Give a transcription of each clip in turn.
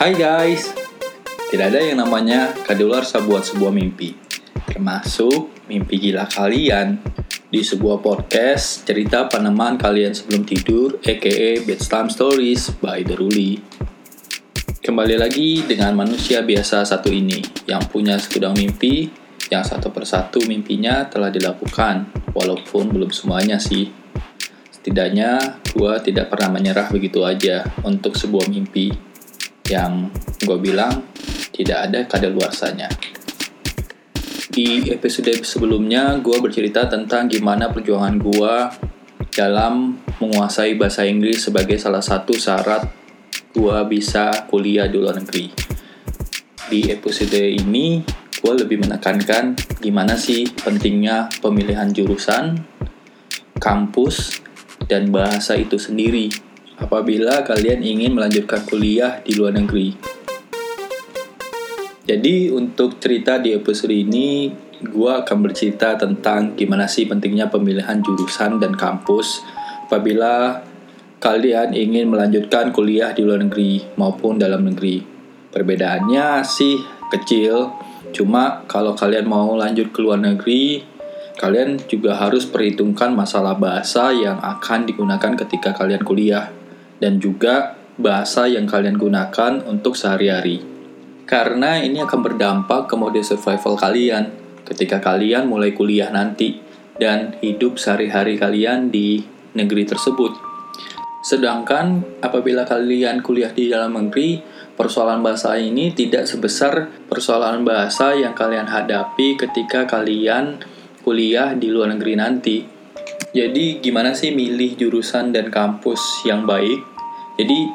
Hai guys, tidak ada yang namanya kadaluarsa buat sebuah mimpi, termasuk mimpi gila kalian di sebuah podcast cerita peneman kalian sebelum tidur, aka Bedtime Stories by Deruli. Kembali lagi dengan manusia biasa satu ini yang punya segudang mimpi yang satu persatu mimpinya telah dilakukan, walaupun belum semuanya sih. Setidaknya gue tidak pernah menyerah begitu aja untuk sebuah mimpi yang gue bilang tidak ada kadaluarsanya. Di episode sebelumnya gue bercerita tentang gimana perjuangan gue dalam menguasai bahasa Inggris sebagai salah satu syarat gue bisa kuliah di luar negeri. Di episode ini gue lebih menekankan gimana sih pentingnya pemilihan jurusan, kampus, dan bahasa itu sendiri apabila kalian ingin melanjutkan kuliah di luar negeri. Jadi untuk cerita di episode ini, gue akan bercerita tentang gimana sih pentingnya pemilihan jurusan dan kampus apabila kalian ingin melanjutkan kuliah di luar negeri maupun dalam negeri. Perbedaannya sih kecil, cuma kalau kalian mau lanjut ke luar negeri, kalian juga harus perhitungkan masalah bahasa yang akan digunakan ketika kalian kuliah dan juga bahasa yang kalian gunakan untuk sehari-hari. Karena ini akan berdampak ke mode survival kalian ketika kalian mulai kuliah nanti dan hidup sehari-hari kalian di negeri tersebut. Sedangkan apabila kalian kuliah di dalam negeri, persoalan bahasa ini tidak sebesar persoalan bahasa yang kalian hadapi ketika kalian kuliah di luar negeri nanti. Jadi gimana sih milih jurusan dan kampus yang baik? Jadi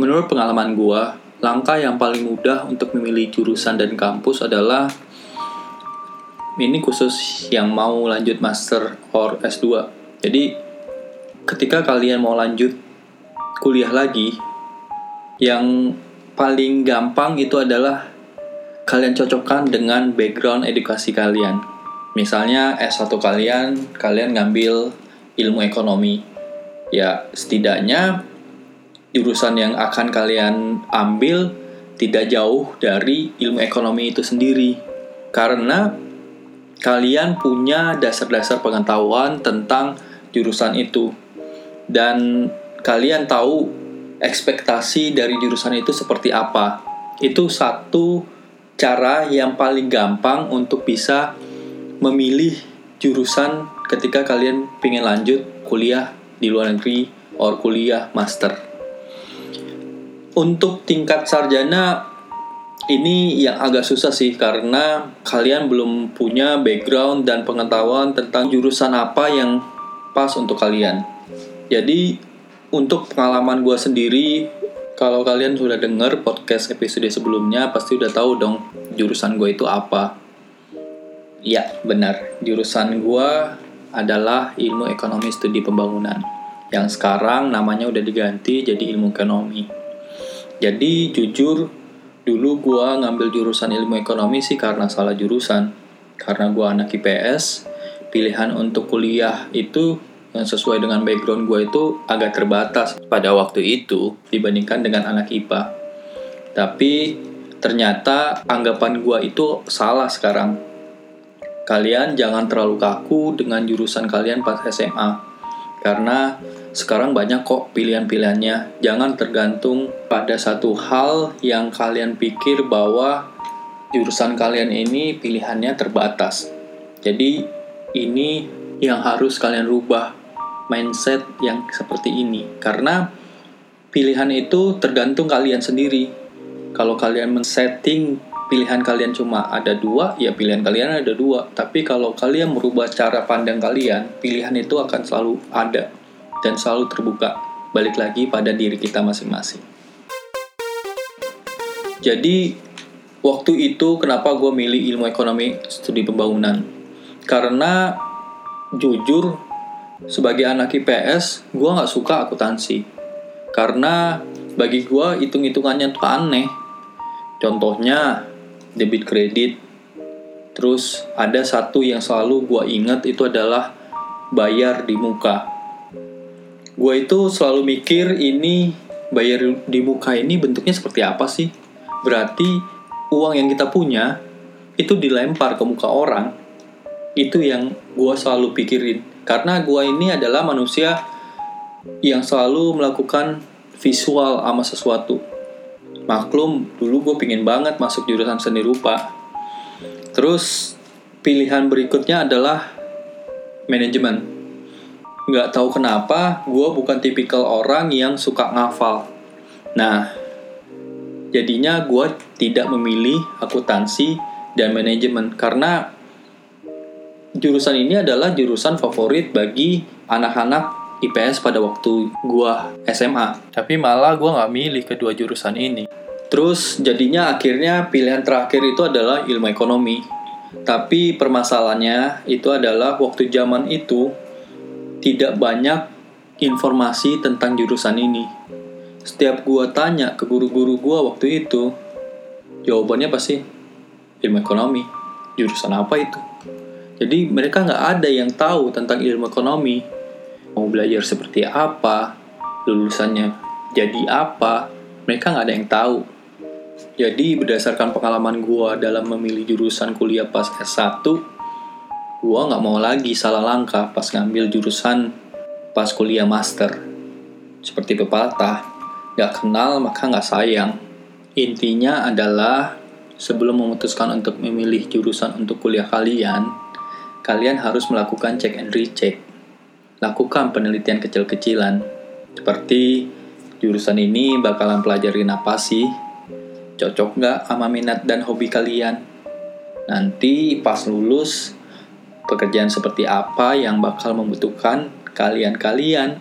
menurut pengalaman gua, langkah yang paling mudah untuk memilih jurusan dan kampus adalah ini khusus yang mau lanjut master or S2. Jadi ketika kalian mau lanjut kuliah lagi, yang paling gampang itu adalah kalian cocokkan dengan background edukasi kalian misalnya S1 kalian kalian ngambil ilmu ekonomi. Ya setidaknya jurusan yang akan kalian ambil tidak jauh dari ilmu ekonomi itu sendiri. Karena kalian punya dasar-dasar pengetahuan tentang jurusan itu. Dan kalian tahu ekspektasi dari jurusan itu seperti apa. Itu satu cara yang paling gampang untuk bisa memilih jurusan ketika kalian pengen lanjut kuliah di luar negeri or kuliah master. Untuk tingkat sarjana ini yang agak susah sih karena kalian belum punya background dan pengetahuan tentang jurusan apa yang pas untuk kalian. Jadi untuk pengalaman gue sendiri, kalau kalian sudah dengar podcast episode sebelumnya pasti udah tahu dong jurusan gue itu apa Iya, benar. Jurusan gua adalah ilmu ekonomi studi pembangunan. Yang sekarang namanya udah diganti jadi ilmu ekonomi. Jadi jujur, dulu gua ngambil jurusan ilmu ekonomi sih karena salah jurusan. Karena gua anak IPS, pilihan untuk kuliah itu yang sesuai dengan background gue itu agak terbatas pada waktu itu dibandingkan dengan anak IPA. Tapi ternyata anggapan gue itu salah sekarang kalian jangan terlalu kaku dengan jurusan kalian pas SMA. Karena sekarang banyak kok pilihan-pilihannya. Jangan tergantung pada satu hal yang kalian pikir bahwa jurusan kalian ini pilihannya terbatas. Jadi ini yang harus kalian rubah mindset yang seperti ini karena pilihan itu tergantung kalian sendiri. Kalau kalian men-setting pilihan kalian cuma ada dua, ya pilihan kalian ada dua. Tapi kalau kalian merubah cara pandang kalian, pilihan itu akan selalu ada dan selalu terbuka. Balik lagi pada diri kita masing-masing. Jadi, waktu itu kenapa gue milih ilmu ekonomi studi pembangunan? Karena jujur, sebagai anak IPS, gue nggak suka akuntansi. Karena bagi gue hitung-hitungannya tuh aneh. Contohnya, debit kredit. Terus ada satu yang selalu gue ingat itu adalah bayar di muka. Gue itu selalu mikir ini bayar di muka ini bentuknya seperti apa sih? Berarti uang yang kita punya itu dilempar ke muka orang. Itu yang gue selalu pikirin. Karena gue ini adalah manusia yang selalu melakukan visual sama sesuatu. Maklum, dulu gue pingin banget masuk jurusan seni rupa. Terus pilihan berikutnya adalah manajemen nggak tahu kenapa gue bukan tipikal orang yang suka ngafal. Nah, jadinya gue tidak memilih akuntansi dan manajemen karena jurusan ini adalah jurusan favorit bagi anak-anak IPS pada waktu gue SMA. Tapi malah gue nggak milih kedua jurusan ini. Terus jadinya akhirnya pilihan terakhir itu adalah ilmu ekonomi. Tapi permasalahannya itu adalah waktu zaman itu tidak banyak informasi tentang jurusan ini. Setiap gua tanya ke guru-guru gua waktu itu, jawabannya pasti ilmu ekonomi. Jurusan apa itu? Jadi mereka nggak ada yang tahu tentang ilmu ekonomi. Mau belajar seperti apa, lulusannya jadi apa, mereka nggak ada yang tahu. Jadi berdasarkan pengalaman gua dalam memilih jurusan kuliah pas S1, gue nggak mau lagi salah langkah pas ngambil jurusan pas kuliah master. Seperti pepatah, gak kenal maka gak sayang. Intinya adalah sebelum memutuskan untuk memilih jurusan untuk kuliah kalian, kalian harus melakukan check and recheck. Lakukan penelitian kecil-kecilan, seperti jurusan ini bakalan pelajarin apa sih? Cocok nggak sama minat dan hobi kalian? Nanti pas lulus, pekerjaan seperti apa yang bakal membutuhkan kalian-kalian.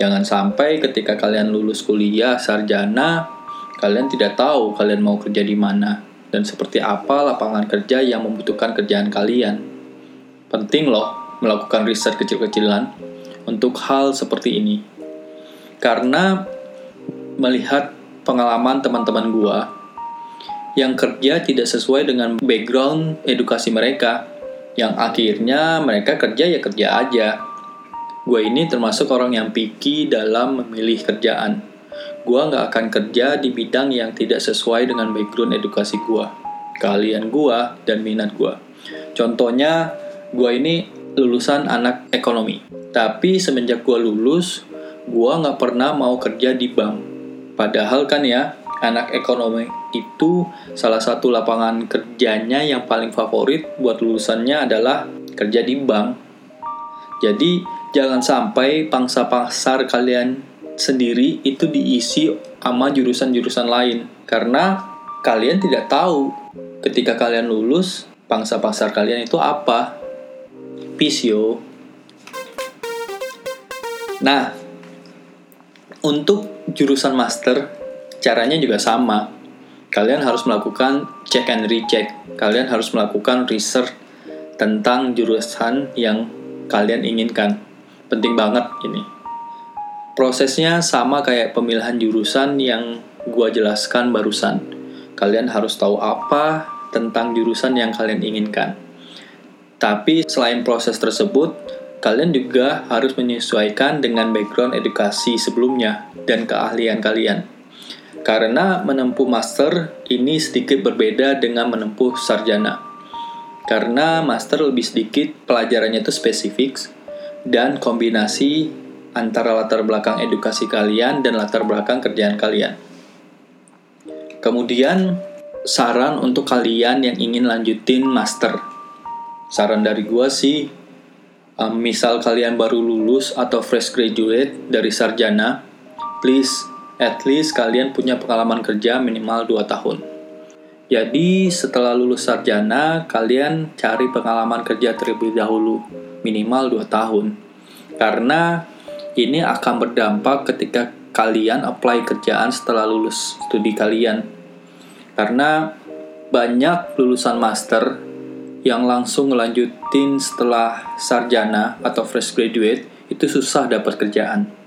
Jangan sampai ketika kalian lulus kuliah sarjana, kalian tidak tahu kalian mau kerja di mana dan seperti apa lapangan kerja yang membutuhkan kerjaan kalian. Penting loh melakukan riset kecil-kecilan untuk hal seperti ini. Karena melihat pengalaman teman-teman gua yang kerja tidak sesuai dengan background edukasi mereka, yang akhirnya mereka kerja ya kerja aja. Gue ini termasuk orang yang picky dalam memilih kerjaan. Gue nggak akan kerja di bidang yang tidak sesuai dengan background edukasi gue, kalian gue, dan minat gue. Contohnya, gue ini lulusan anak ekonomi. Tapi semenjak gue lulus, gue nggak pernah mau kerja di bank. Padahal kan ya, anak ekonomi itu salah satu lapangan kerjanya yang paling favorit buat lulusannya adalah kerja di bank. Jadi jangan sampai pangsa pasar kalian sendiri itu diisi sama jurusan-jurusan lain karena kalian tidak tahu ketika kalian lulus pangsa pasar kalian itu apa. Pisio. Nah, untuk jurusan master Caranya juga sama. Kalian harus melakukan check and recheck. Kalian harus melakukan research tentang jurusan yang kalian inginkan. Penting banget ini. Prosesnya sama kayak pemilihan jurusan yang gua jelaskan barusan. Kalian harus tahu apa tentang jurusan yang kalian inginkan. Tapi selain proses tersebut, kalian juga harus menyesuaikan dengan background edukasi sebelumnya dan keahlian kalian. Karena menempuh master ini sedikit berbeda dengan menempuh sarjana. Karena master lebih sedikit pelajarannya itu spesifik dan kombinasi antara latar belakang edukasi kalian dan latar belakang kerjaan kalian. Kemudian saran untuk kalian yang ingin lanjutin master. Saran dari gua sih um, misal kalian baru lulus atau fresh graduate dari sarjana, please at least kalian punya pengalaman kerja minimal 2 tahun. Jadi setelah lulus sarjana, kalian cari pengalaman kerja terlebih dahulu, minimal 2 tahun. Karena ini akan berdampak ketika kalian apply kerjaan setelah lulus studi kalian. Karena banyak lulusan master yang langsung ngelanjutin setelah sarjana atau fresh graduate itu susah dapat kerjaan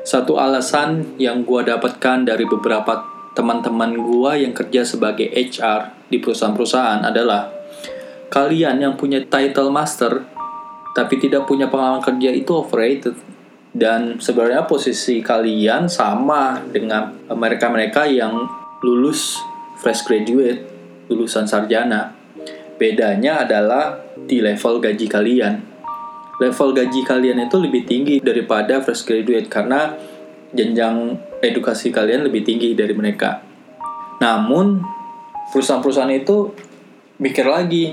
satu alasan yang gue dapatkan dari beberapa teman-teman gue yang kerja sebagai HR di perusahaan-perusahaan adalah kalian yang punya title master tapi tidak punya pengalaman kerja itu overrated. dan sebenarnya posisi kalian sama dengan mereka-mereka yang lulus fresh graduate, lulusan sarjana. Bedanya adalah di level gaji kalian. Level gaji kalian itu lebih tinggi daripada fresh graduate karena jenjang edukasi kalian lebih tinggi dari mereka. Namun perusahaan-perusahaan itu mikir lagi,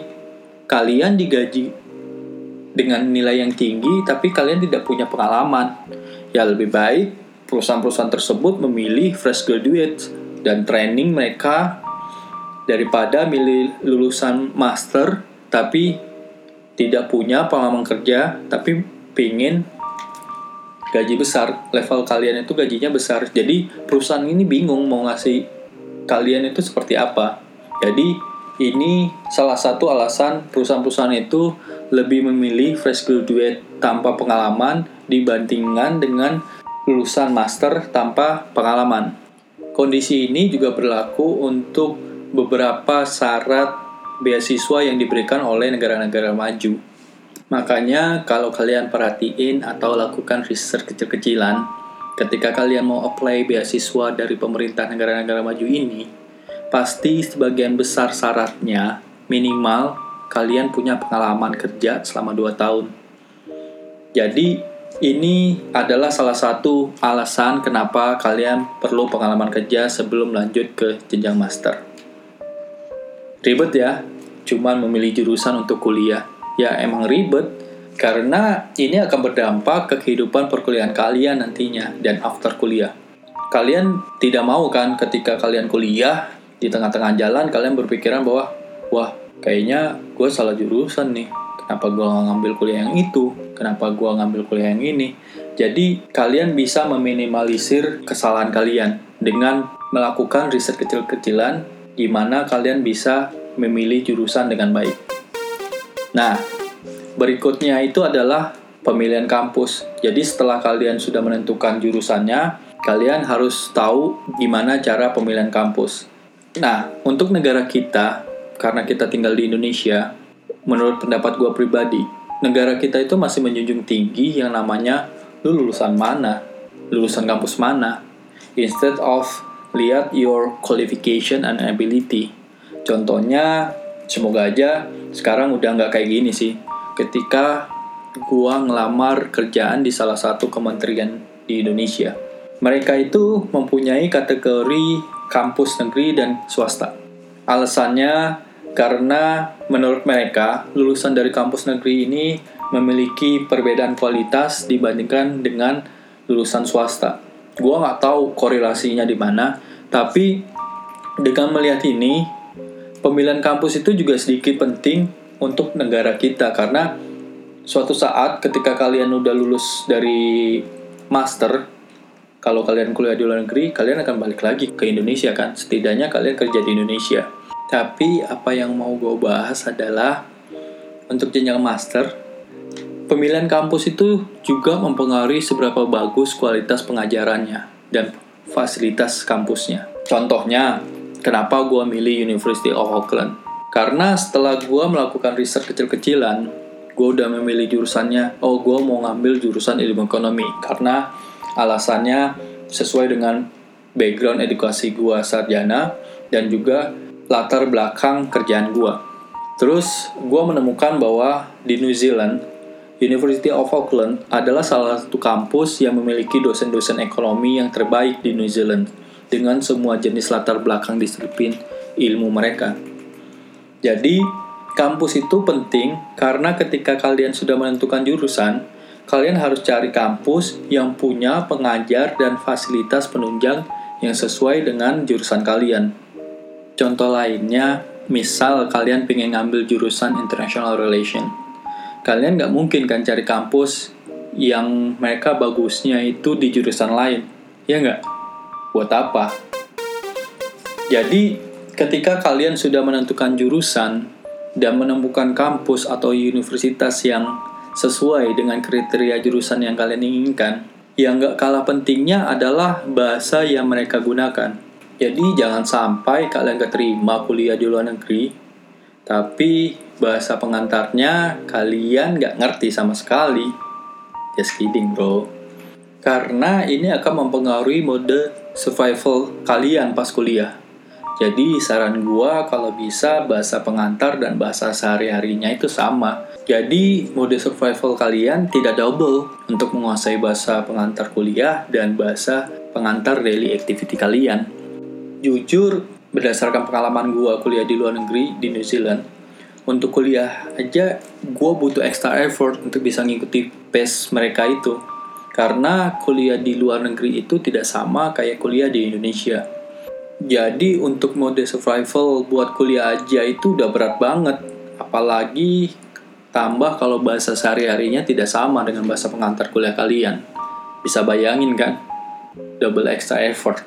kalian digaji dengan nilai yang tinggi tapi kalian tidak punya pengalaman. Ya lebih baik perusahaan-perusahaan tersebut memilih fresh graduate dan training mereka daripada milih lulusan master tapi tidak punya pengalaman kerja tapi pingin gaji besar. Level kalian itu gajinya besar. Jadi perusahaan ini bingung mau ngasih kalian itu seperti apa. Jadi ini salah satu alasan perusahaan-perusahaan itu lebih memilih fresh graduate tanpa pengalaman dibandingkan dengan lulusan master tanpa pengalaman. Kondisi ini juga berlaku untuk beberapa syarat beasiswa yang diberikan oleh negara-negara maju. Makanya kalau kalian perhatiin atau lakukan research kecil-kecilan, ketika kalian mau apply beasiswa dari pemerintah negara-negara maju ini, pasti sebagian besar syaratnya minimal kalian punya pengalaman kerja selama 2 tahun. Jadi, ini adalah salah satu alasan kenapa kalian perlu pengalaman kerja sebelum lanjut ke jenjang master. Ribet ya, cuman memilih jurusan untuk kuliah. Ya emang ribet, karena ini akan berdampak ke kehidupan perkuliahan kalian nantinya dan after kuliah. Kalian tidak mau kan ketika kalian kuliah, di tengah-tengah jalan kalian berpikiran bahwa, wah kayaknya gue salah jurusan nih kenapa gue gak ngambil kuliah yang itu kenapa gue ngambil kuliah yang ini jadi kalian bisa meminimalisir kesalahan kalian dengan melakukan riset kecil-kecilan gimana kalian bisa memilih jurusan dengan baik. Nah berikutnya itu adalah pemilihan kampus. Jadi setelah kalian sudah menentukan jurusannya kalian harus tahu gimana cara pemilihan kampus. Nah untuk negara kita karena kita tinggal di Indonesia, menurut pendapat gue pribadi, negara kita itu masih menjunjung tinggi yang namanya lu lulusan mana, lulusan kampus mana, instead of lihat your qualification and ability. Contohnya, semoga aja sekarang udah nggak kayak gini sih. Ketika gua ngelamar kerjaan di salah satu kementerian di Indonesia. Mereka itu mempunyai kategori kampus negeri dan swasta. Alasannya karena menurut mereka lulusan dari kampus negeri ini memiliki perbedaan kualitas dibandingkan dengan lulusan swasta. Gua nggak tahu korelasinya di mana, tapi dengan melihat ini, pemilihan kampus itu juga sedikit penting untuk negara kita karena suatu saat ketika kalian udah lulus dari master, kalau kalian kuliah di luar negeri, kalian akan balik lagi ke Indonesia kan? Setidaknya kalian kerja di Indonesia. Tapi apa yang mau gue bahas adalah untuk jenjang master, pemilihan kampus itu juga mempengaruhi seberapa bagus kualitas pengajarannya dan fasilitas kampusnya. Contohnya, kenapa gue milih University of Auckland? Karena setelah gue melakukan riset kecil-kecilan, gue udah memilih jurusannya, oh gue mau ngambil jurusan ilmu ekonomi. Karena alasannya sesuai dengan background edukasi gue sarjana dan juga latar belakang kerjaan gue. Terus gue menemukan bahwa di New Zealand, University of Auckland adalah salah satu kampus yang memiliki dosen-dosen ekonomi yang terbaik di New Zealand dengan semua jenis latar belakang disiplin ilmu mereka. Jadi, kampus itu penting karena ketika kalian sudah menentukan jurusan, kalian harus cari kampus yang punya pengajar dan fasilitas penunjang yang sesuai dengan jurusan kalian. Contoh lainnya, misal kalian pengen ngambil jurusan International Relation. Kalian nggak mungkin kan cari kampus yang mereka bagusnya itu di jurusan lain. Ya nggak? Buat apa? Jadi, ketika kalian sudah menentukan jurusan dan menemukan kampus atau universitas yang sesuai dengan kriteria jurusan yang kalian inginkan, yang nggak kalah pentingnya adalah bahasa yang mereka gunakan. Jadi jangan sampai kalian keterima kuliah di luar negeri, tapi bahasa pengantarnya kalian nggak ngerti sama sekali. Just kidding bro. karena ini akan mempengaruhi mode survival kalian pas kuliah. Jadi saran gua kalau bisa bahasa pengantar dan bahasa sehari-harinya itu sama. Jadi mode survival kalian tidak double untuk menguasai bahasa pengantar kuliah dan bahasa pengantar daily activity kalian. Jujur, berdasarkan pengalaman gua kuliah di luar negeri di New Zealand, untuk kuliah aja gua butuh extra effort untuk bisa ngikuti pace mereka itu. Karena kuliah di luar negeri itu tidak sama kayak kuliah di Indonesia jadi untuk mode survival buat kuliah aja itu udah berat banget. Apalagi tambah kalau bahasa sehari-harinya tidak sama dengan bahasa pengantar kuliah kalian. Bisa bayangin kan? Double extra effort.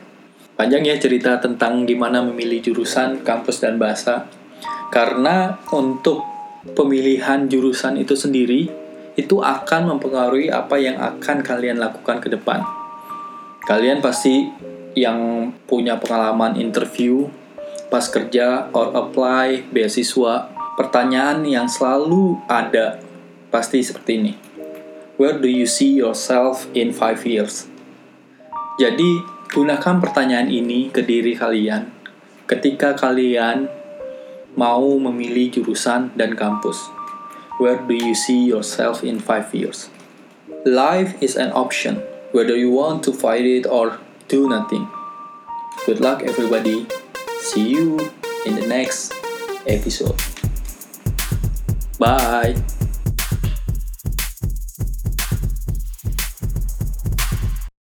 Panjang ya cerita tentang gimana memilih jurusan, kampus, dan bahasa. Karena untuk pemilihan jurusan itu sendiri, itu akan mempengaruhi apa yang akan kalian lakukan ke depan. Kalian pasti yang punya pengalaman interview pas kerja or apply beasiswa, pertanyaan yang selalu ada pasti seperti ini. Where do you see yourself in five years? Jadi, gunakan pertanyaan ini ke diri kalian ketika kalian mau memilih jurusan dan kampus. Where do you see yourself in five years? Life is an option, whether you want to fight it or do nothing. Good luck, everybody. See you in the next episode. Bye.